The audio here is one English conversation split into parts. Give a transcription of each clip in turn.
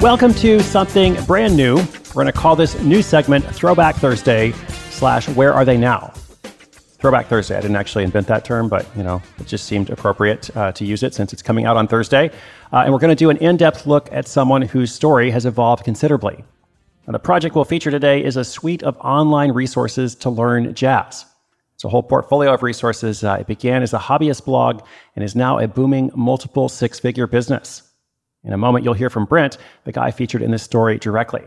Welcome to something brand new. We're going to call this new segment Throwback Thursday slash Where Are They Now? Throwback Thursday. I didn't actually invent that term, but you know, it just seemed appropriate uh, to use it since it's coming out on Thursday. Uh, and we're going to do an in-depth look at someone whose story has evolved considerably. Now, the project we'll feature today is a suite of online resources to learn jazz. It's a whole portfolio of resources. Uh, it began as a hobbyist blog and is now a booming multiple six-figure business. In a moment, you'll hear from Brent, the guy featured in this story directly.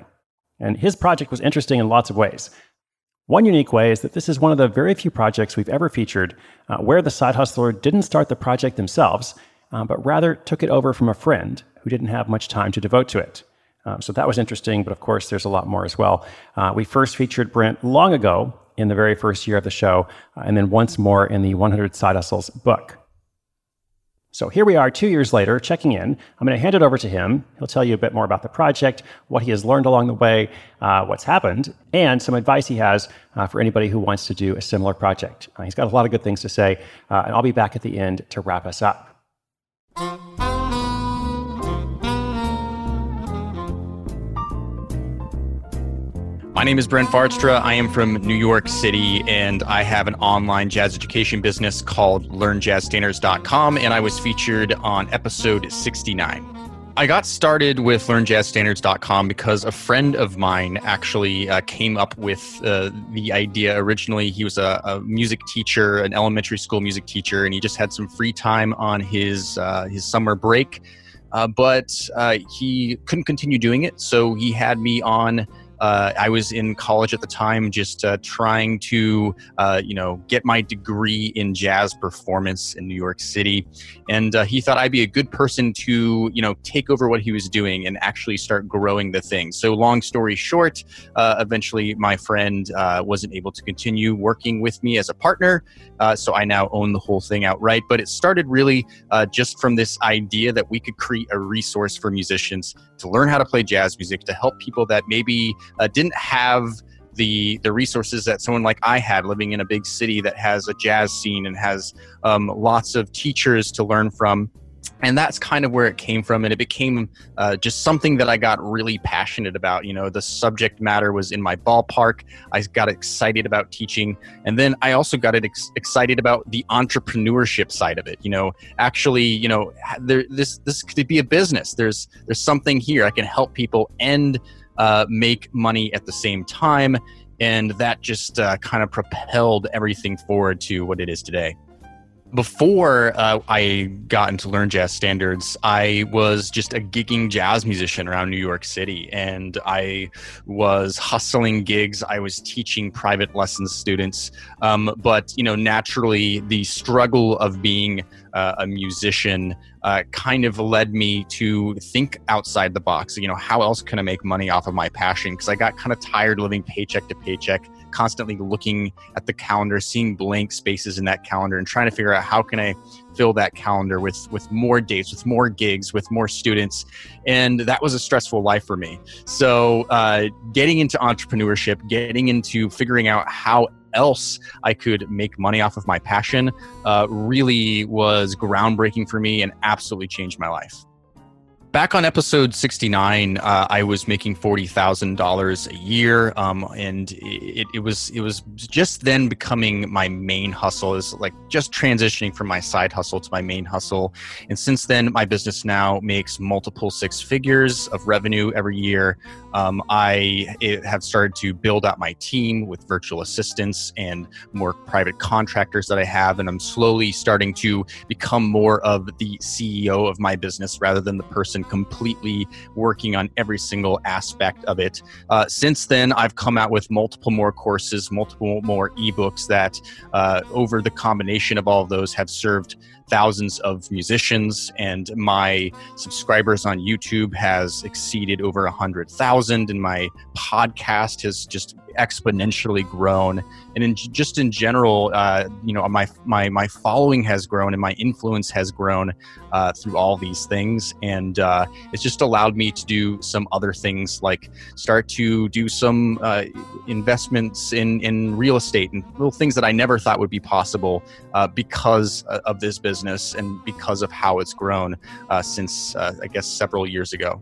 And his project was interesting in lots of ways. One unique way is that this is one of the very few projects we've ever featured uh, where the side hustler didn't start the project themselves, uh, but rather took it over from a friend who didn't have much time to devote to it. Um, so that was interesting, but of course, there's a lot more as well. Uh, we first featured Brent long ago in the very first year of the show, uh, and then once more in the 100 Side Hustles book. So here we are two years later, checking in. I'm going to hand it over to him. He'll tell you a bit more about the project, what he has learned along the way, uh, what's happened, and some advice he has uh, for anybody who wants to do a similar project. Uh, he's got a lot of good things to say, uh, and I'll be back at the end to wrap us up. My name is Brent Vaartstra. I am from New York City and I have an online jazz education business called LearnJazzStandards.com and I was featured on episode 69. I got started with LearnJazzStandards.com because a friend of mine actually uh, came up with uh, the idea originally. He was a, a, music teacher, an elementary school music teacher, and he just had some free time on his uh, his summer break. Uh, but uh, he couldn't continue doing it, so he had me on uh, I was in college at the time, just uh, trying to, uh, you know, get my degree in jazz performance in New York City, and uh, he thought I'd be a good person to, you know, take over what he was doing and actually start growing the thing. So, long story short, uh, eventually my friend uh, wasn't able to continue working with me as a partner, so I now own the whole thing outright. But it started really just from this idea that we could create a resource for musicians to learn how to play jazz music, to help people that maybe uh, didn't have the the resources that someone like I had living in a big city that has a jazz scene and has um, lots of teachers to learn from. And that's kind of where it came from, and it became uh, just something that I got really passionate about. You know, the subject matter was in my ballpark. I got excited about teaching, and then I also got ex- excited about the entrepreneurship side of it. You know, actually, you know, there, this this could be a business. There's there's something here I can help people and uh, make money at the same time. And that just uh, kind of propelled everything forward to what it is today before uh, I got into Learn Jazz Standards, I was just a gigging jazz musician around New York City, and I was hustling gigs. I was teaching private lessons students, um, but you know, naturally, the struggle of being uh, a musician uh, kind of led me to think outside the box. You know, how else can I make money off of my passion? Because I got kind of tired living paycheck to paycheck constantly looking at the calendar, seeing blank spaces in that calendar, and trying to figure out how can I fill that calendar with with more dates, with more gigs, with more students, and that was a stressful life for me. So, uh, getting into entrepreneurship, getting into figuring out how else I could make money off of my passion, uh, really was groundbreaking for me and absolutely changed my life back on episode 69 uh, i was making $40000 a year um, and it, it, was it was just then becoming my main hustle. Is like just transitioning from my side hustle to my main hustle. And since then my business now makes multiple six figures of revenue every year um, i have started to build out my team with virtual assistants and more private contractors that i have and i'm slowly starting to become more of the ceo of my business rather than the person completely working on every single aspect of it. Uh, since then, I've come out with multiple more courses, multiple more ebooks that, uh, over the combination of all of those, have served thousands of musicians and my subscribers on youtube has exceeded over 100000 and my podcast has just exponentially grown and in just in general uh, you know my my my following has grown and my influence has grown uh, through all these things and uh, it's just allowed me to do some other things like start to do some uh, investments in in real estate and little things that I never thought would be possible uh, because uh, of this business and because of how it's grown since I guess several years ago.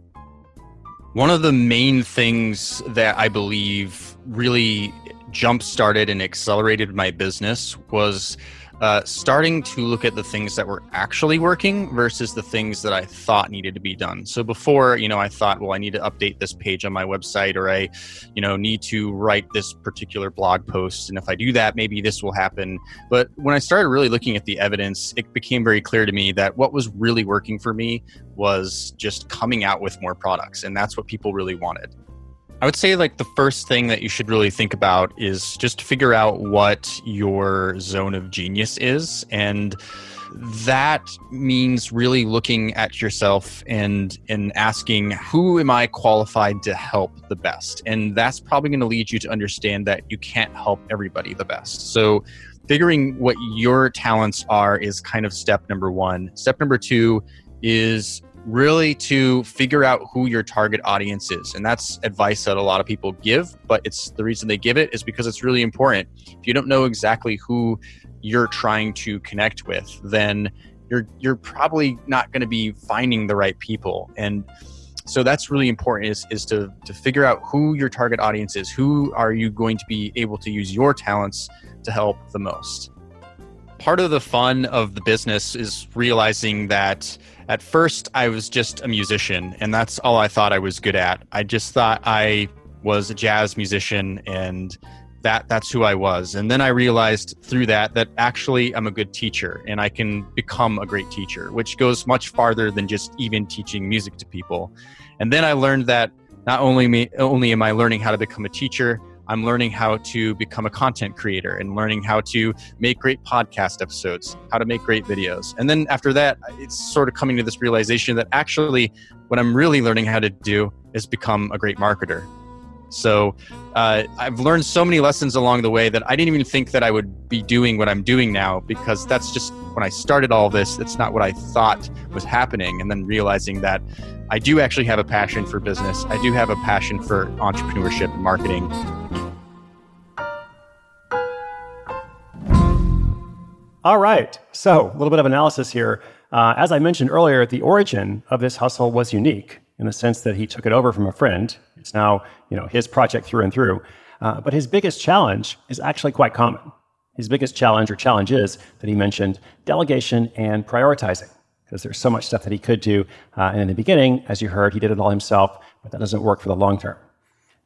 One of the main things that I believe really jump started and accelerated my business was uh, starting to look at the things that were actually working versus the things that I thought needed to be done. So before, you know, I thought, well, I need to update this page on my website, or I, you know, need to write this particular blog post, and if I do that, maybe this will happen. But when I started really looking at the evidence, it became very clear to me that what was really working for me was just coming out with more products, and that's what people really wanted. I would say like the first thing that you should really think about is just figure out what your zone of genius is and that means really looking at yourself and and asking who am I qualified to help the best? And that's probably going to lead you to understand that you can't help everybody the best. So figuring what your talents are is kind of step number 1 step number 2 is really to figure out who your target audience is. And that's advice that a lot of people give, but it's the reason they give it is because it's really important. If you don't know exactly who you're trying to connect with, then you're you're probably not going to be finding the right people. And so that's really important is, is to, to figure out who your target audience is. Who are you going to be able to use your talents to help the most? Part of the fun of the business is realizing that at first I was just a musician, and that's all I thought I was good at. I just thought I was a jazz musician and that that's who I was. And then I realized through that that actually I'm a good teacher and I can become a great teacher, which goes much farther than just even teaching music to people. And then I learned that not only me only am I learning how to become a teacher, I'm learning how to become a content creator and learning how to make great podcast episodes, how to make great videos. And then after that, it's sort of coming to this realization that actually what I'm really learning how to do is become a great marketer. So uh, I've learned so many lessons along the way that I didn't even think that I would be doing what I'm doing now because that's just when I started all this, that's not what I thought was happening. And then realizing that I do actually have a passion for business, I do have a passion for entrepreneurship and marketing. All right. So, a little bit of analysis here. Uh, as I mentioned earlier, the origin of this hustle was unique in the sense that he took it over from a friend. It's now, you know, his project through and through. Uh, but his biggest challenge is actually quite common. His biggest challenge or challenges that he mentioned delegation and prioritizing, because there's so much stuff that he could do. Uh, and in the beginning, as you heard, he did it all himself, but that doesn't work for the long term.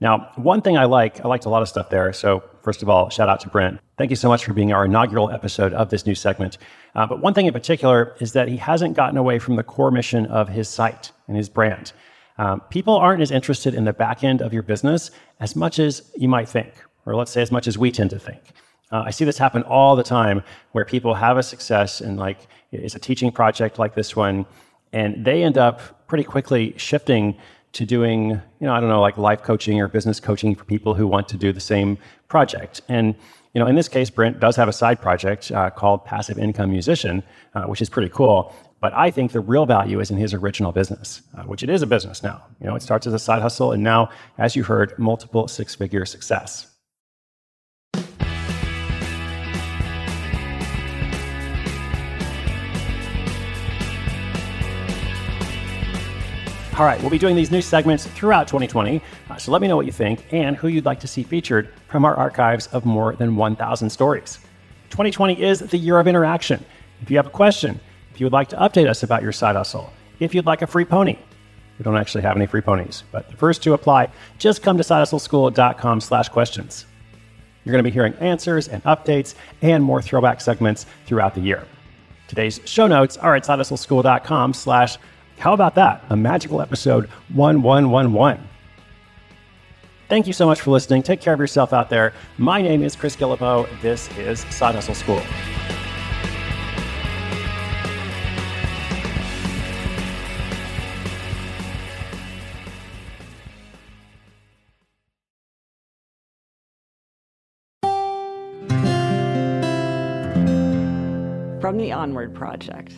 Now, one thing I like, I liked a lot of stuff there. So, first of all, shout out to Brent. Thank you so much for being our inaugural episode of this new segment. Uh, but one thing in particular is that he hasn't gotten away from the core mission of his site and his brand. Um, people aren't as interested in the back end of your business as much as you might think, or let's say as much as we tend to think. Uh, I see this happen all the time where people have a success and like it's a teaching project like this one, and they end up pretty quickly shifting to doing, you know, I don't know, like life coaching or business coaching for people who want to do the same project. And, you know, in this case, Brent does have a side project uh, called Passive Income Musician, uh, which is pretty cool. But I think the real value is in his original business, uh, which it is a business now. You know, it starts as a side hustle, and now, as you heard, multiple six-figure success. All right, we'll be doing these new segments throughout 2020. Uh, so let me know what you think and who you'd like to see featured from our archives of more than 1,000 stories. 2020 is the year of interaction. If you have a question, if you would like to update us about your side hustle, if you'd like a free pony, we don't actually have any free ponies, but the first to apply, just come to sidehustleschool.com slash questions. You're going to be hearing answers and updates and more throwback segments throughout the year. Today's show notes are at sidehustleschool.com slash how about that? A magical episode 1111. Thank you so much for listening. Take care of yourself out there. My name is Chris Guillebeau. This is Side Hustle School. From the Onward Project.